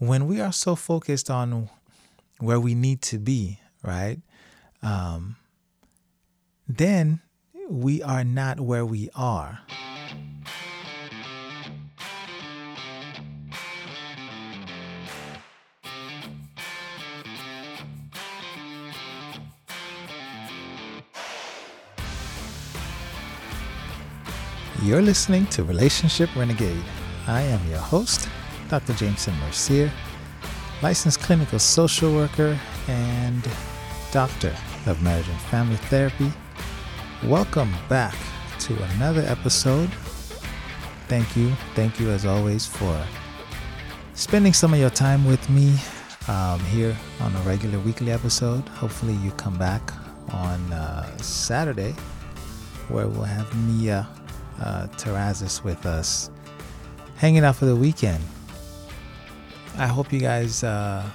when we are so focused on where we need to be, right? Um, then we are not where we are. You're listening to Relationship Renegade. I am your host, Dr. Jameson Mercier, licensed clinical social worker and doctor of marriage and family therapy. Welcome back to another episode. Thank you. Thank you, as always, for spending some of your time with me um, here on a regular weekly episode. Hopefully, you come back on uh, Saturday where we'll have Mia uh, Terrazas with us, hanging out for the weekend. I hope you guys uh,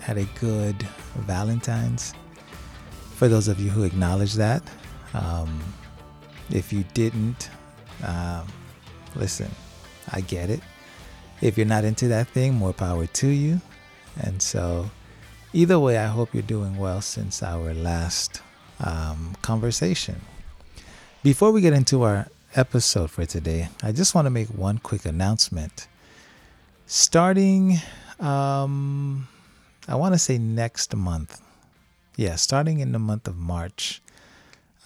had a good Valentine's. For those of you who acknowledge that, um, if you didn't, um, listen, I get it. If you're not into that thing, more power to you. And so, either way, I hope you're doing well since our last um, conversation. Before we get into our episode for today, I just want to make one quick announcement. Starting, um, I want to say next month. Yeah, starting in the month of March,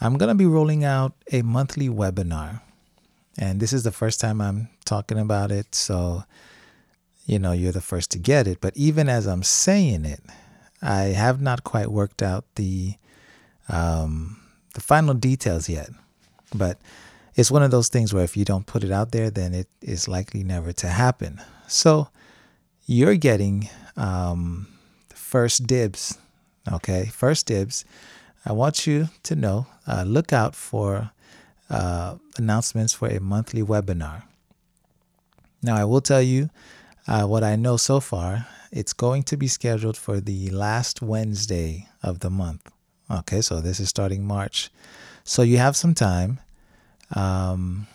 I'm going to be rolling out a monthly webinar. And this is the first time I'm talking about it. So, you know, you're the first to get it. But even as I'm saying it, I have not quite worked out the um, the final details yet. But it's one of those things where if you don't put it out there, then it is likely never to happen. So you're getting um, first dibs. Okay, first dibs. I want you to know, uh, look out for uh, announcements for a monthly webinar. Now, I will tell you uh, what I know so far. It's going to be scheduled for the last Wednesday of the month. Okay, so this is starting March. So you have some time. Um,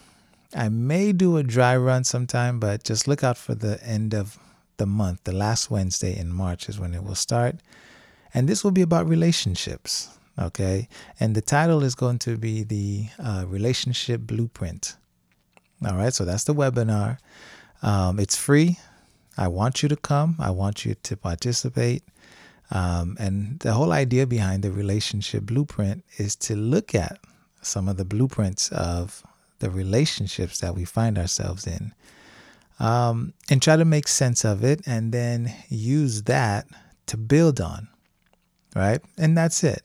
I may do a dry run sometime, but just look out for the end of the month. The last Wednesday in March is when it will start. And this will be about relationships. Okay. And the title is going to be the uh, Relationship Blueprint. All right. So that's the webinar. Um, it's free. I want you to come, I want you to participate. Um, and the whole idea behind the Relationship Blueprint is to look at some of the blueprints of the relationships that we find ourselves in um, and try to make sense of it and then use that to build on right? And that's it.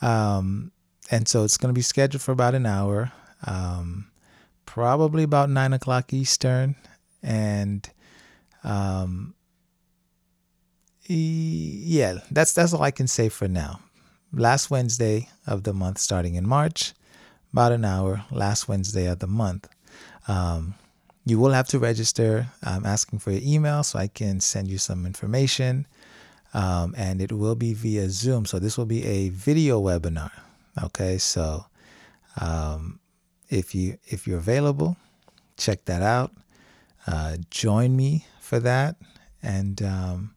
Um, and so it's going to be scheduled for about an hour um, probably about nine o'clock eastern and um, yeah that's that's all i can say for now. Last Wednesday of the month, starting in March, about an hour, last Wednesday of the month. Um, you will have to register. I'm asking for your email so I can send you some information. Um, and it will be via Zoom. So this will be a video webinar. Okay, so um, if you if you're available, check that out. Uh, join me for that, and um,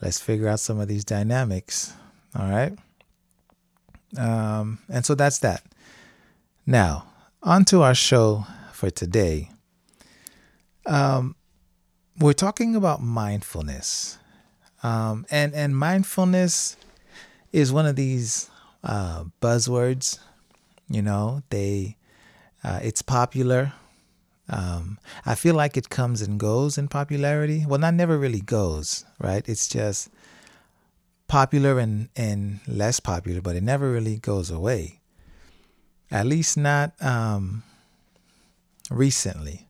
let's figure out some of these dynamics. All right. Um, and so that's that. Now, on to our show for today. Um, we're talking about mindfulness. Um, and, and mindfulness is one of these uh, buzzwords. You know, they uh, it's popular. Um, I feel like it comes and goes in popularity. Well, not never really goes, right? It's just popular and, and less popular, but it never really goes away. At least not um, recently.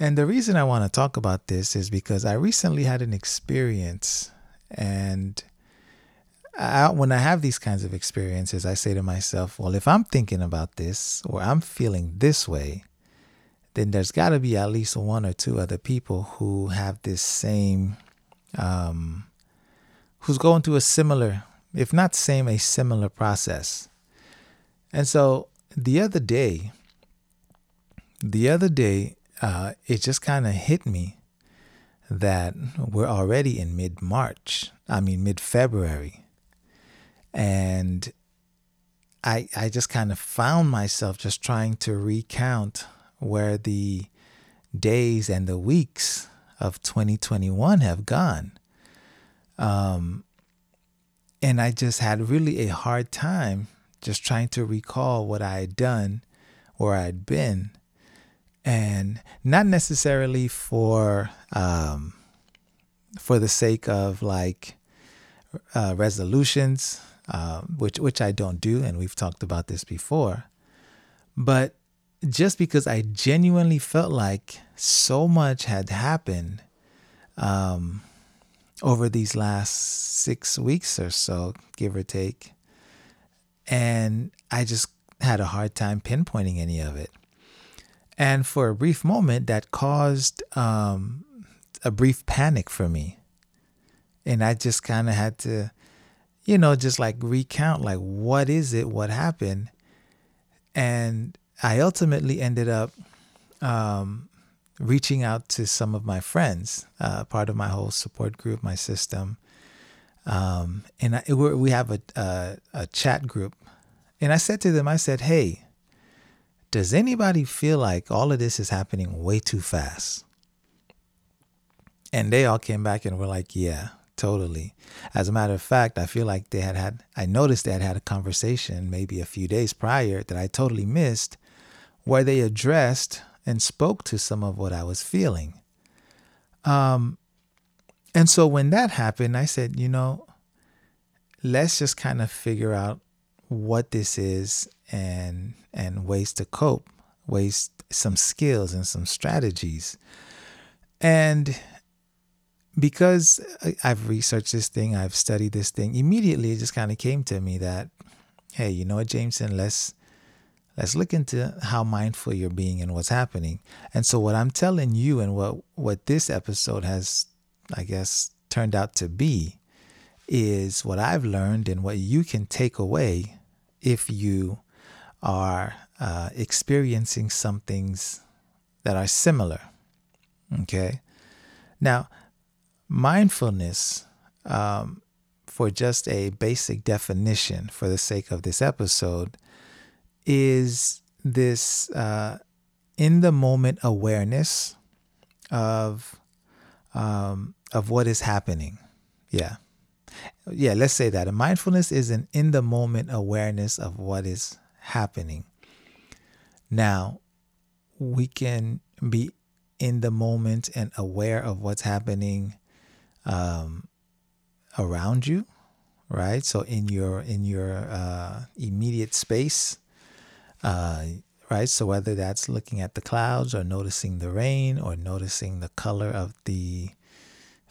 And the reason I want to talk about this is because I recently had an experience, and I, when I have these kinds of experiences, I say to myself, well, if I'm thinking about this or I'm feeling this way, then there's got to be at least one or two other people who have this same um, who's going through a similar, if not same, a similar process. And so the other day, the other day, uh, it just kind of hit me that we're already in mid March, I mean, mid February. And I, I just kind of found myself just trying to recount where the days and the weeks of 2021 have gone. Um, and I just had really a hard time just trying to recall what I had done or I'd been. And not necessarily for um, for the sake of like uh, resolutions, uh, which which I don't do, and we've talked about this before. But just because I genuinely felt like so much had happened um, over these last six weeks or so, give or take. And I just had a hard time pinpointing any of it. And for a brief moment, that caused um, a brief panic for me. And I just kind of had to, you know, just like recount, like, what is it? What happened? And I ultimately ended up um, reaching out to some of my friends, uh, part of my whole support group, my system. Um, and I, we have a, a, a chat group. And I said to them, I said, hey, does anybody feel like all of this is happening way too fast? And they all came back and were like, yeah, totally. As a matter of fact, I feel like they had had, I noticed they had had a conversation maybe a few days prior that I totally missed where they addressed and spoke to some of what I was feeling. Um, and so when that happened, I said, you know, let's just kind of figure out what this is and and ways to cope, ways some skills and some strategies. And because I've researched this thing, I've studied this thing, immediately it just kind of came to me that, hey, you know what, Jameson, let's let's look into how mindful you're being and what's happening. And so what I'm telling you and what what this episode has I guess turned out to be is what I've learned and what you can take away if you are uh, experiencing some things that are similar. Okay. Now, mindfulness, um, for just a basic definition for the sake of this episode, is this uh, in the moment awareness of um, of what is happening. Yeah, yeah. Let's say that a mindfulness is an in the moment awareness of what is happening. Now, we can be in the moment and aware of what's happening um, around you, right? So in your in your uh, immediate space, uh, right? So whether that's looking at the clouds or noticing the rain or noticing the color of the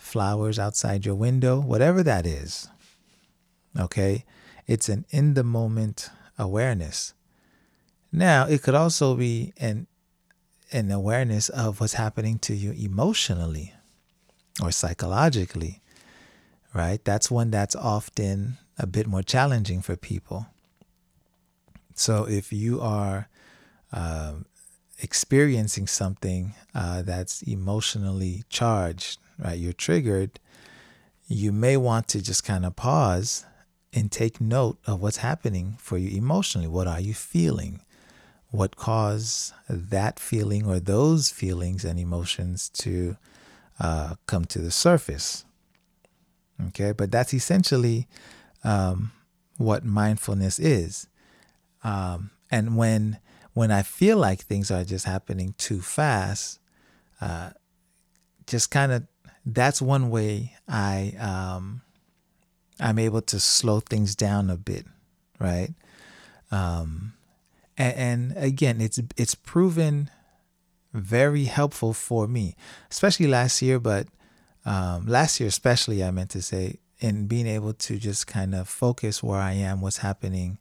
flowers outside your window, whatever that is, okay, it's an in the moment awareness. Now, it could also be an an awareness of what's happening to you emotionally or psychologically, right? That's one that's often a bit more challenging for people. So if you are uh, experiencing something uh, that's emotionally charged, right, you're triggered, you may want to just kind of pause and take note of what's happening for you emotionally. What are you feeling? What caused that feeling or those feelings and emotions to uh, come to the surface? Okay, but that's essentially um, what mindfulness is. Um, and when when I feel like things are just happening too fast, uh, just kind of that's one way I um, I'm able to slow things down a bit, right? Um, and, and again, it's it's proven very helpful for me, especially last year. But um, last year, especially, I meant to say, in being able to just kind of focus where I am, what's happening,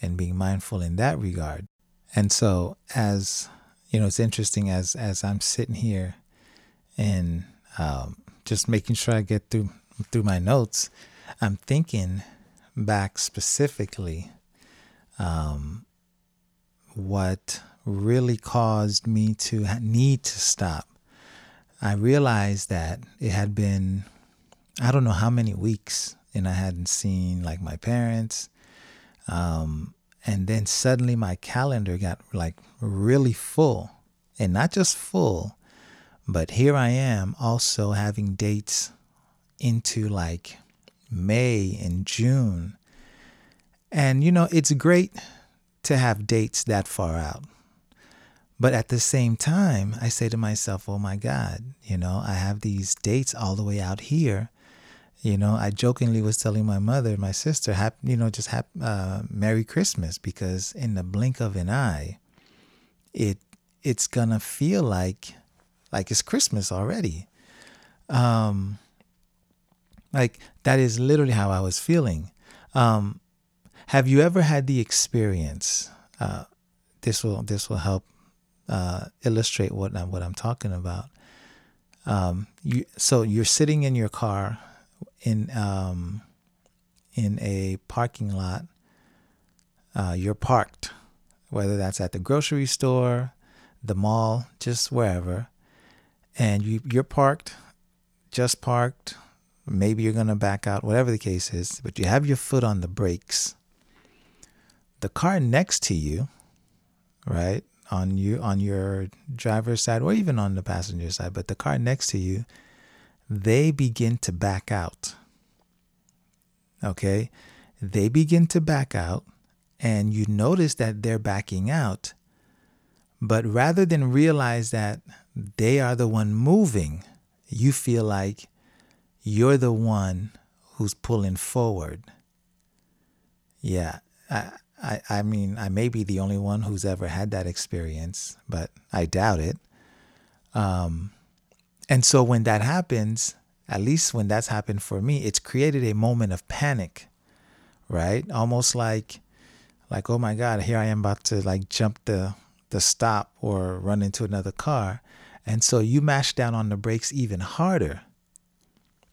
and being mindful in that regard. And so as you know, it's interesting as as I'm sitting here and um, just making sure I get through through my notes, I'm thinking back specifically um, what really caused me to need to stop I realized that it had been, I don't know how many weeks, and I hadn't seen like my parents. Um, and then suddenly my calendar got like really full, and not just full, but here I am also having dates into like May and June. And you know, it's great to have dates that far out. But at the same time, I say to myself, oh my God, you know, I have these dates all the way out here. You know, I jokingly was telling my mother, my sister, you know, just hap, uh, Merry Christmas because in the blink of an eye, it it's gonna feel like like it's Christmas already. Um, like that is literally how I was feeling. Um, have you ever had the experience? Uh, this will this will help uh, illustrate what I'm, what I'm talking about. Um, you, so you're sitting in your car in um, in a parking lot. Uh, you're parked, whether that's at the grocery store, the mall, just wherever, and you you're parked, just parked. Maybe you're gonna back out, whatever the case is, but you have your foot on the brakes. The car next to you, right? on you on your driver's side or even on the passenger side, but the car next to you, they begin to back out. Okay? They begin to back out and you notice that they're backing out. But rather than realize that they are the one moving, you feel like you're the one who's pulling forward. Yeah, I, I, I mean, I may be the only one who's ever had that experience, but I doubt it. Um, and so when that happens, at least when that's happened for me, it's created a moment of panic, right? Almost like, like, oh my God, here I am about to like jump the the stop or run into another car, and so you mash down on the brakes even harder.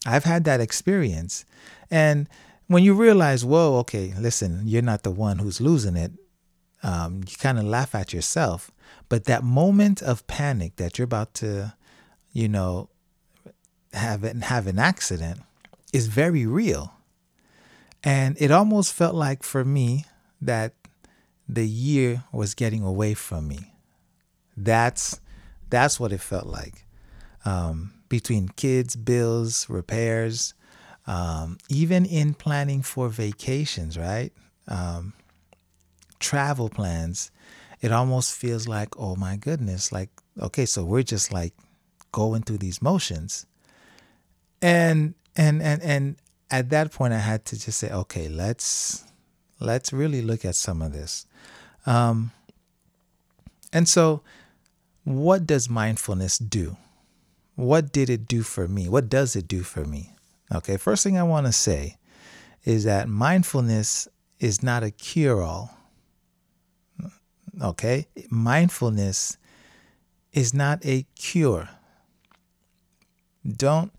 I've had that experience, and when you realize, whoa, okay, listen, you're not the one who's losing it, um, you kind of laugh at yourself. But that moment of panic that you're about to, you know, have have an accident is very real. And it almost felt like for me that the year was getting away from me. That's that's what it felt like. Um, between kids, bills, repairs, um, even in planning for vacations, right? Um, travel plans, it almost feels like, oh my goodness, like, okay, so we're just like going through these motions. And, and, and, and at that point, I had to just say, okay, let's, let's really look at some of this. Um, and so, what does mindfulness do? What did it do for me? What does it do for me? Okay, first thing I want to say is that mindfulness is not a cure all. Okay, mindfulness is not a cure. Don't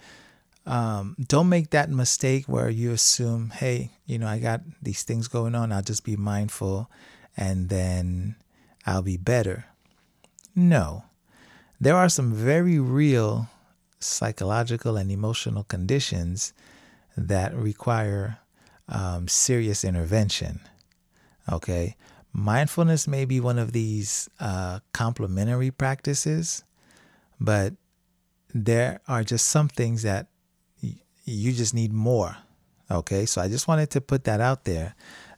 um, don't make that mistake where you assume, hey, you know, I got these things going on. I'll just be mindful, and then I'll be better. No, there are some very real psychological and emotional conditions that require um, serious intervention. Okay. Mindfulness may be one of these uh, complementary practices, but there are just some things that y- you just need more. Okay. So I just wanted to put that out there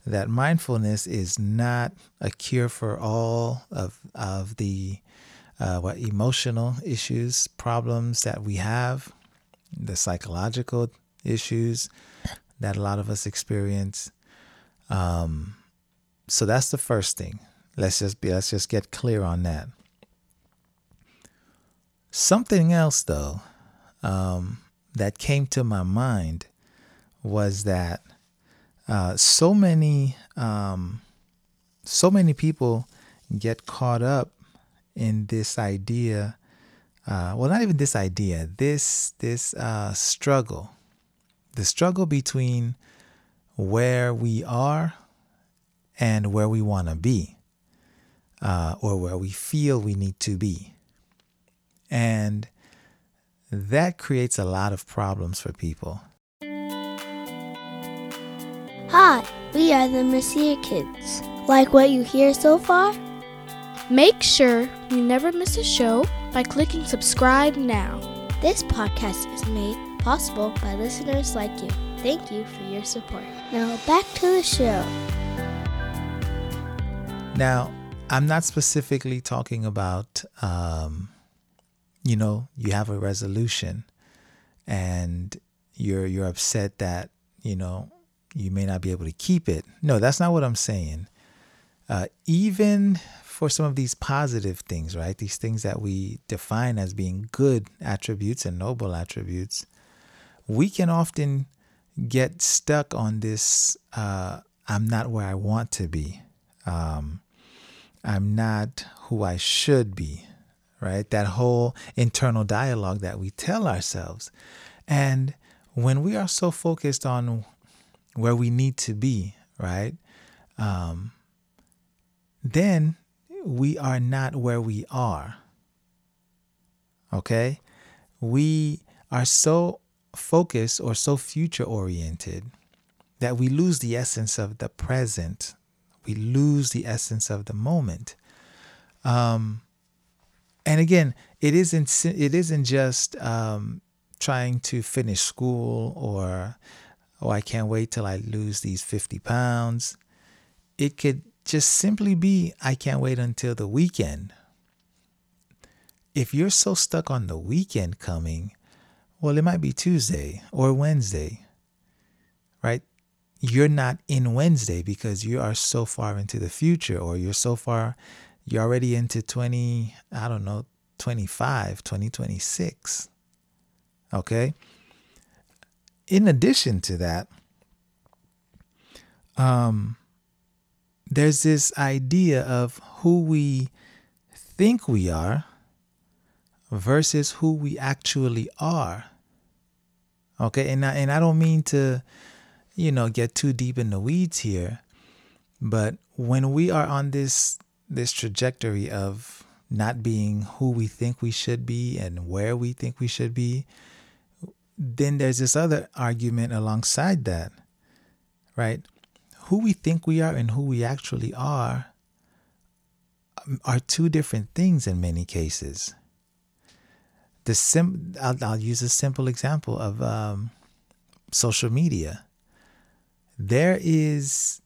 that mindfulness is not a cure for all of, of the uh, what emotional issues, problems that we have, the psychological issues that a lot of us experience. Um, so that's the first thing. Let's just be let's just get clear on that. Something else though um, that came to my mind was that uh, so many um, so many people get caught up in this idea uh, well not even this idea this this uh, struggle the struggle between where we are and where we want to be uh, or where we feel we need to be and that creates a lot of problems for people. Hi, we are the Mercier Kids. Like what you hear so far? Make sure you never miss a show by clicking subscribe now. This podcast is made possible by listeners like you. Thank you for your support. Now back to the show. Now, I'm not specifically talking about, um, you know, you have a resolution and you're you're upset that you know you may not be able to keep it. No, that's not what I'm saying. Uh, even for some of these positive things, right? These things that we define as being good attributes and noble attributes, we can often get stuck on this uh, I'm not where I want to be. Um, I'm not who I should be, right? That whole internal dialogue that we tell ourselves. And when we are so focused on where we need to be, right? Um, then we are not where we are. Okay? We are so focused or so future oriented that we lose the essence of the present. We lose the essence of the moment. Um, and again, it isn't it isn't just um, trying to finish school or oh I can't wait till I lose these fifty pounds. It could just simply be I can't wait until the weekend. If you're so stuck on the weekend coming, well, it might be Tuesday or Wednesday, right? You're not in Wednesday because you are so far into the future or you're so far, you're already into 20, I don't know, 25, 2026. Okay. In addition to that, um, there's this idea of who we think we are versus who we actually are. Okay, and I, and I don't mean to, you know, get too deep in the weeds here, but when we are on this this trajectory of not being who we think we should be and where we think we should be, then there's this other argument alongside that, right? Who we think we are and who we actually are um, are two different things in many cases the sim I'll, I'll use a simple example of um, social media. There is,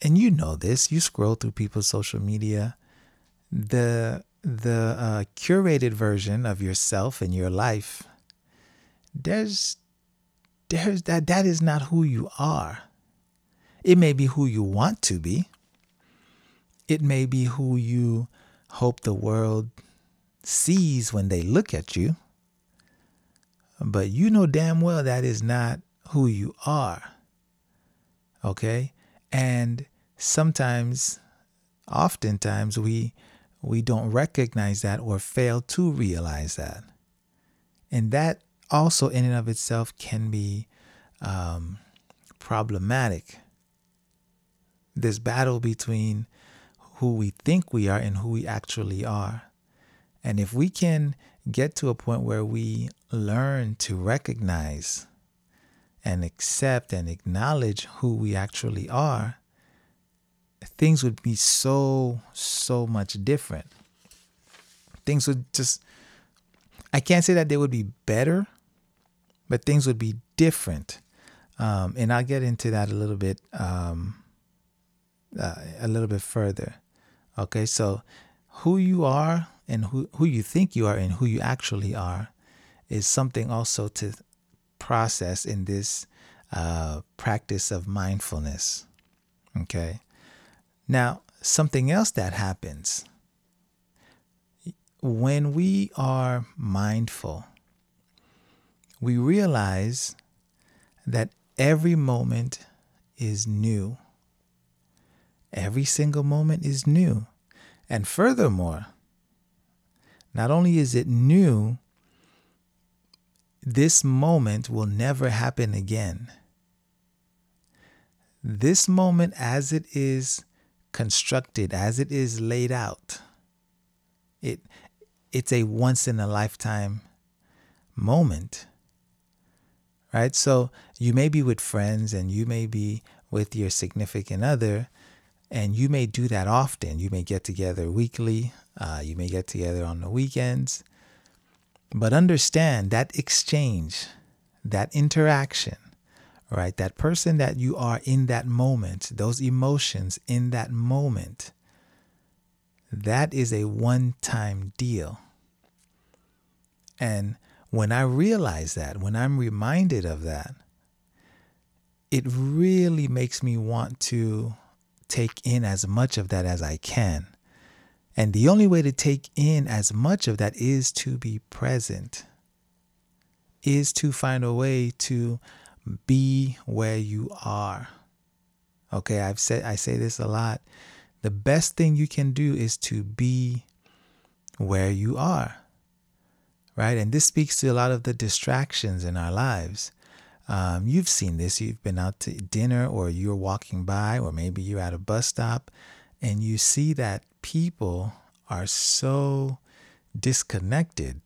and you know this. You scroll through people's social media. The the uh, curated version of yourself and your life. There's there's that that is not who you are. It may be who you want to be. It may be who you hope the world sees when they look at you. But you know damn well that is not who you are. Okay? And sometimes, oftentimes, we we don't recognize that or fail to realize that. And that also, in and of itself, can be um, problematic. This battle between who we think we are and who we actually are. And if we can get to a point where we learn to recognize and accept and acknowledge who we actually are, things would be so, so much different. Things would just, I can't say that they would be better, but things would be different. Um, and I'll get into that a little bit, um, uh, a little bit further. Okay, so who you are and who, who you think you are and who you actually are is something also to process in this uh, practice of mindfulness. Okay. Now, something else that happens when we are mindful, we realize that every moment is new. Every single moment is new. And furthermore, not only is it new, this moment will never happen again. This moment, as it is constructed, as it is laid out, it it's a once in a lifetime moment. Right? So you may be with friends and you may be with your significant other, and you may do that often. You may get together weekly, uh, you may get together on the weekends. But understand that exchange, that interaction, right? That person that you are in that moment, those emotions in that moment, that is a one time deal. And when I realize that, when I'm reminded of that, it really makes me want to take in as much of that as I can. And the only way to take in as much of that is to be present, is to find a way to be where you are. Okay, I've said I say this a lot. The best thing you can do is to be where you are. Right? And this speaks to a lot of the distractions in our lives. Um, you've seen this. You've been out to dinner, or you're walking by, or maybe you're at a bus stop, and you see that people are so disconnected,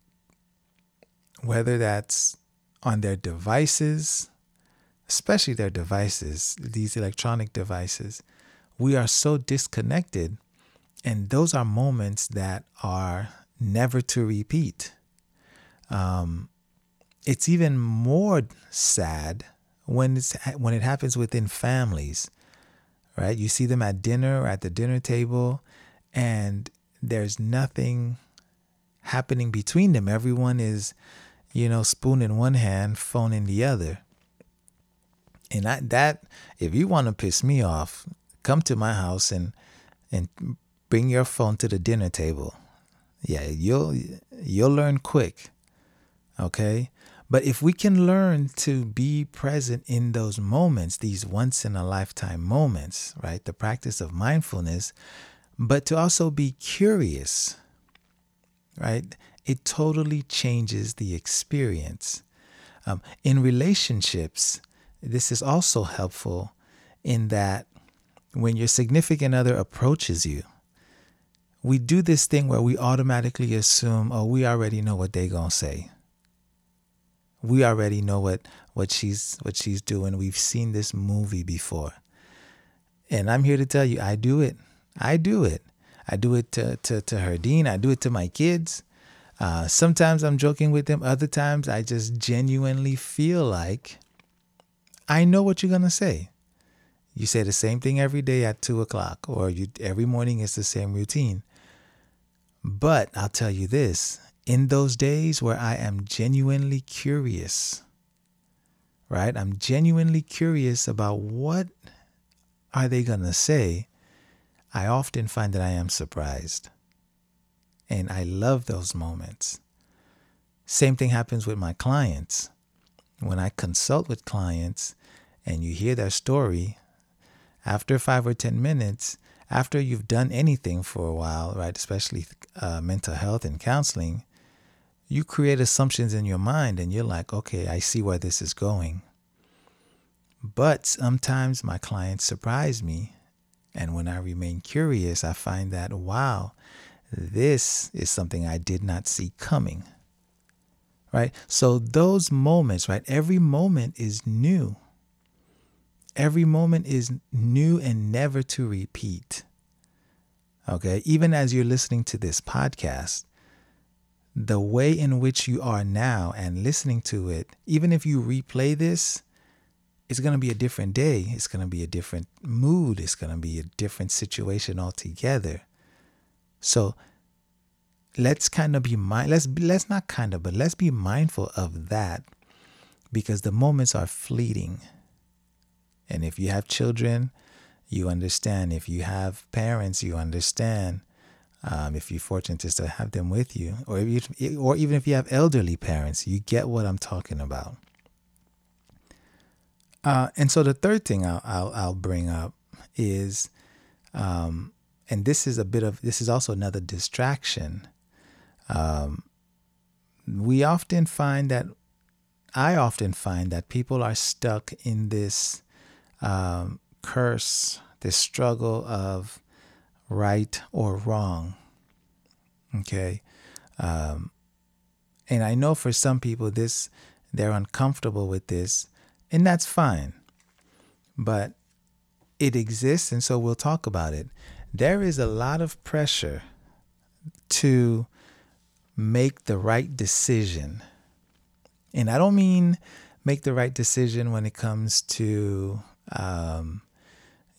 whether that's on their devices, especially their devices, these electronic devices. We are so disconnected, and those are moments that are never to repeat. Um, it's even more sad when it's when it happens within families right? You see them at dinner or at the dinner table and there's nothing happening between them. Everyone is you know spoon in one hand phone in the other. And I, that if you want to piss me off come to my house and and bring your phone to the dinner table. Yeah you'll you'll learn quick okay but if we can learn to be present in those moments, these once in a lifetime moments, right? The practice of mindfulness, but to also be curious, right? It totally changes the experience. Um, in relationships, this is also helpful in that when your significant other approaches you, we do this thing where we automatically assume, oh, we already know what they're going to say we already know what what she's what she's doing. We've seen this movie before. And I'm here to tell you, I do it. I do it. I do it to, to, to Herdine. I do it to my kids. Uh, sometimes I'm joking with them. Other times I just genuinely feel like I know what you're going to say. You say the same thing every day at two o'clock, or you every morning it's the same routine. But I'll tell you this in those days where I am genuinely curious, right? I'm genuinely curious about what are they going to say. I often find that I am surprised. And I love those moments. Same thing happens with my clients. When I consult with clients and you hear their story, after five or 10 minutes, after you've done anything for a while, right, especially uh, mental health and counseling, you create assumptions in your mind and you're like, okay, I see where this is going. But sometimes my clients surprise me. And when I remain curious, I find that, wow, this is something I did not see coming. Right? So those moments, right? Every moment is new. Every moment is new and never to repeat. Okay? Even as you're listening to this podcast, the way in which you are now and listening to it, even if you replay this, it's going to be a different day. It's going to be a different mood. It's going to be a different situation altogether. So let's kind of be mind let's let's not kind of but let's be mindful of that because the moments are fleeting. And if you have children, you understand. If you have parents, you understand um, if you're fortunate to still have them with you, or if you, or even if you have elderly parents, you get what I'm talking about. Uh, and so the third thing I'll, I'll, I'll bring up is, um, and this is a bit of this is also another distraction. Um, we often find that I often find that people are stuck in this um, curse, this struggle of right or wrong. Okay. Um, And I know for some people this they're uncomfortable with this, and that's fine. But it exists and so we'll talk about it. There is a lot of pressure to make the right decision. And I don't mean make the right decision when it comes to um,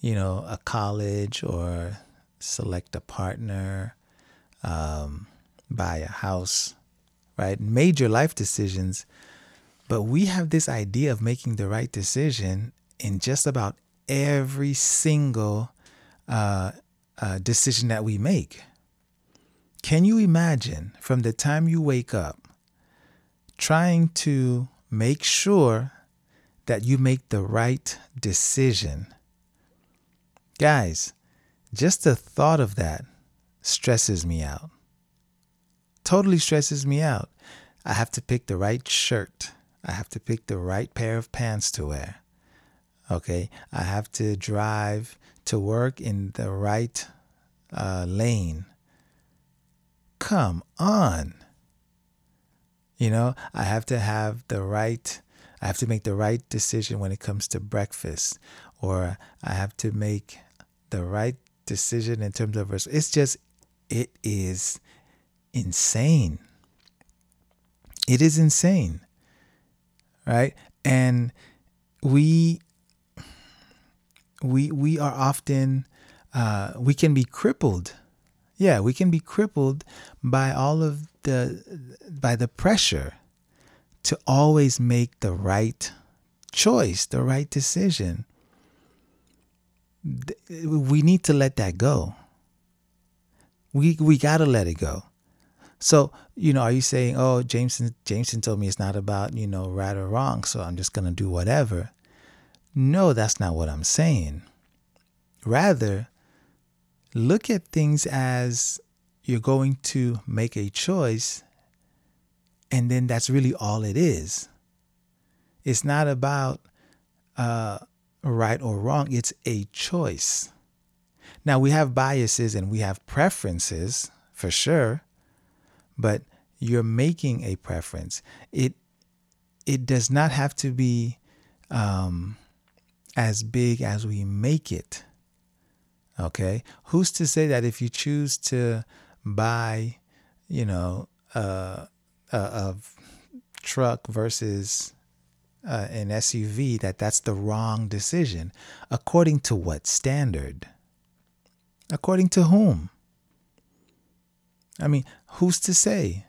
you know, a college or select a partner, um, buy a house, right? Major life decisions. But we have this idea of making the right decision in just about every single uh, uh, decision that we make. Can you imagine from the time you wake up trying to make sure that you make the right decision? Guys, just the thought of that stresses me out. Totally stresses me out. I have to pick the right shirt. I have to pick the right pair of pants to wear. Okay. I have to drive to work in the right uh, lane. Come on. You know, I have to have the right, I have to make the right decision when it comes to breakfast, or I have to make the right decision in terms of it's just it is insane. It is insane right? And we we we are often uh, we can be crippled. Yeah we can be crippled by all of the by the pressure to always make the right choice the right decision we need to let that go. We we gotta let it go. So, you know, are you saying, oh, Jameson Jameson told me it's not about, you know, right or wrong, so I'm just gonna do whatever. No, that's not what I'm saying. Rather, look at things as you're going to make a choice, and then that's really all it is. It's not about uh, right or wrong, it's a choice. Now, we have biases and we have preferences for sure, but you're making a preference. It it does not have to be um, as big as we make it. Okay, who's to say that if you choose to buy, you know, uh, a, a truck versus uh, an SUV that that's the wrong decision. According to what standard? According to whom? I mean, who's to say?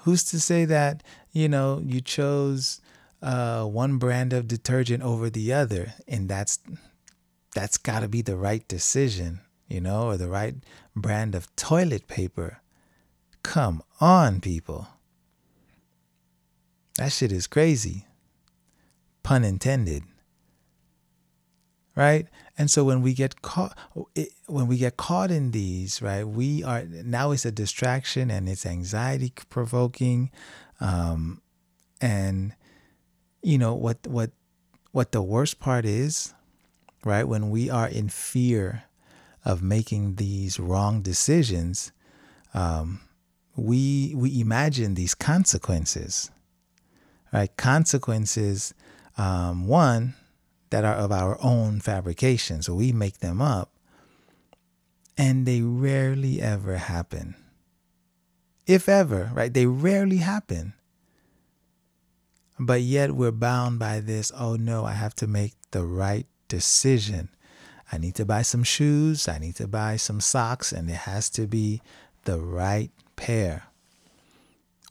Who's to say that, you know, you chose uh, one brand of detergent over the other and that's that's got to be the right decision, you know, or the right brand of toilet paper. Come on, people. That shit is crazy. Pun intended. Right? And so when we get caught when we get caught in these, right, we are now it's a distraction and it's anxiety provoking um and you know what what what the worst part is, right? When we are in fear of making these wrong decisions, um, we we imagine these consequences right? Consequences, um, one, that are of our own fabrication. So we make them up, and they rarely ever happen. If ever, right? They rarely happen. But yet we're bound by this oh no, I have to make the right decision. I need to buy some shoes, I need to buy some socks, and it has to be the right pair.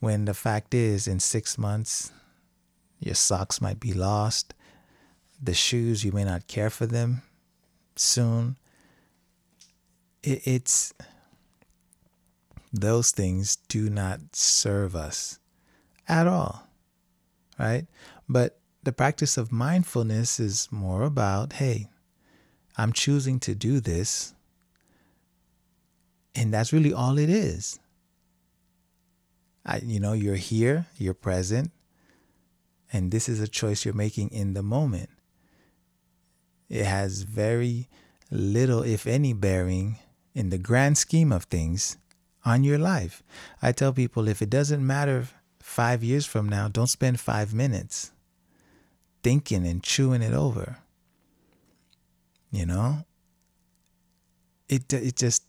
When the fact is, in six months, your socks might be lost. The shoes, you may not care for them soon. It, it's those things do not serve us at all, right? But the practice of mindfulness is more about hey, I'm choosing to do this. And that's really all it is. I, you know, you're here, you're present, and this is a choice you're making in the moment. It has very little, if any, bearing in the grand scheme of things on your life. I tell people if it doesn't matter five years from now, don't spend five minutes thinking and chewing it over. You know, it it just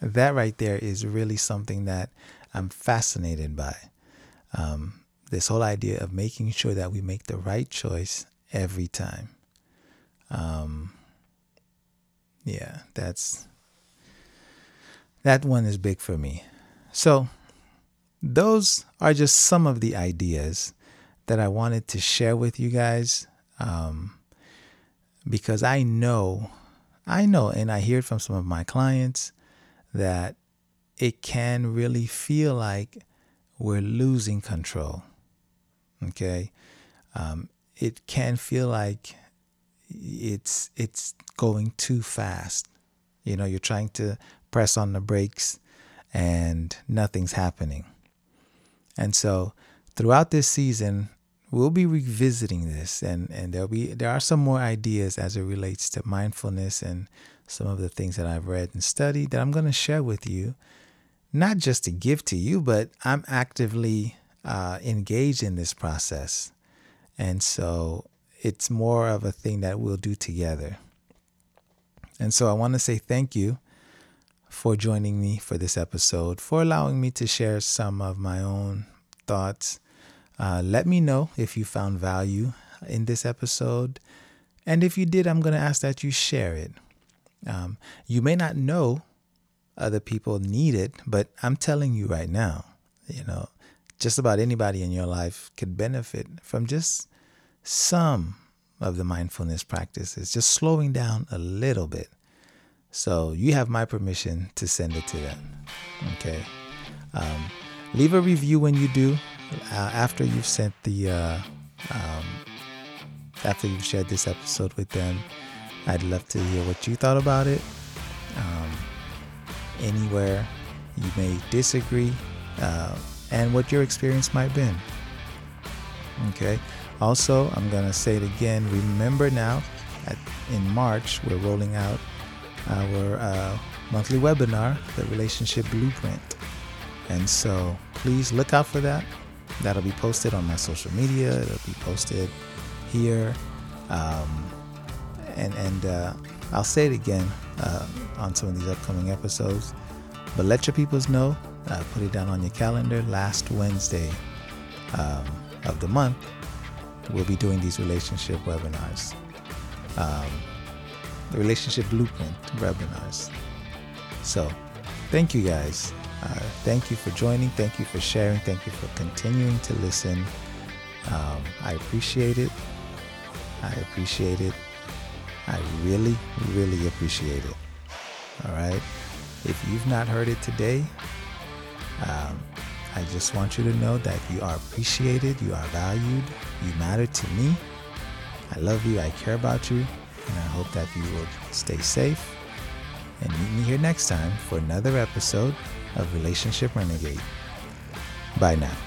that right there is really something that I'm fascinated by. Um, this whole idea of making sure that we make the right choice every time. Um, yeah, that's that one is big for me. So, those are just some of the ideas that I wanted to share with you guys um, because I know, I know, and I hear from some of my clients that it can really feel like we're losing control. Okay, um, it can feel like it's it's going too fast. You know, you're trying to press on the brakes and nothing's happening. And so throughout this season, we'll be revisiting this and, and there'll be there are some more ideas as it relates to mindfulness and some of the things that I've read and studied that I'm going to share with you, not just to give to you, but I'm actively uh, engaged in this process. And so it's more of a thing that we'll do together. And so I want to say thank you for joining me for this episode, for allowing me to share some of my own thoughts. Uh, let me know if you found value in this episode. And if you did, I'm going to ask that you share it. Um, you may not know other people need it, but I'm telling you right now, you know, just about anybody in your life could benefit from just some of the mindfulness practices, just slowing down a little bit. So you have my permission to send it to them. Okay. Um, leave a review when you do. Uh, after you've sent the, uh, um, after you've shared this episode with them, I'd love to hear what you thought about it. Um, anywhere you may disagree, uh, and what your experience might have been. Okay. Also, I'm going to say it again. Remember now, at, in March, we're rolling out our uh, monthly webinar, the Relationship Blueprint. And so please look out for that. That'll be posted on my social media, it'll be posted here. Um, and and uh, I'll say it again uh, on some of these upcoming episodes. But let your peoples know. Uh, put it down on your calendar. Last Wednesday um, of the month, we'll be doing these relationship webinars, um, the relationship blueprint webinars. So, thank you guys. Uh, thank you for joining. Thank you for sharing. Thank you for continuing to listen. Um, I appreciate it. I appreciate it. I really, really appreciate it. All right. If you've not heard it today, um, I just want you to know that you are appreciated, you are valued, you matter to me. I love you, I care about you, and I hope that you will stay safe and meet me here next time for another episode of Relationship Renegade. Bye now.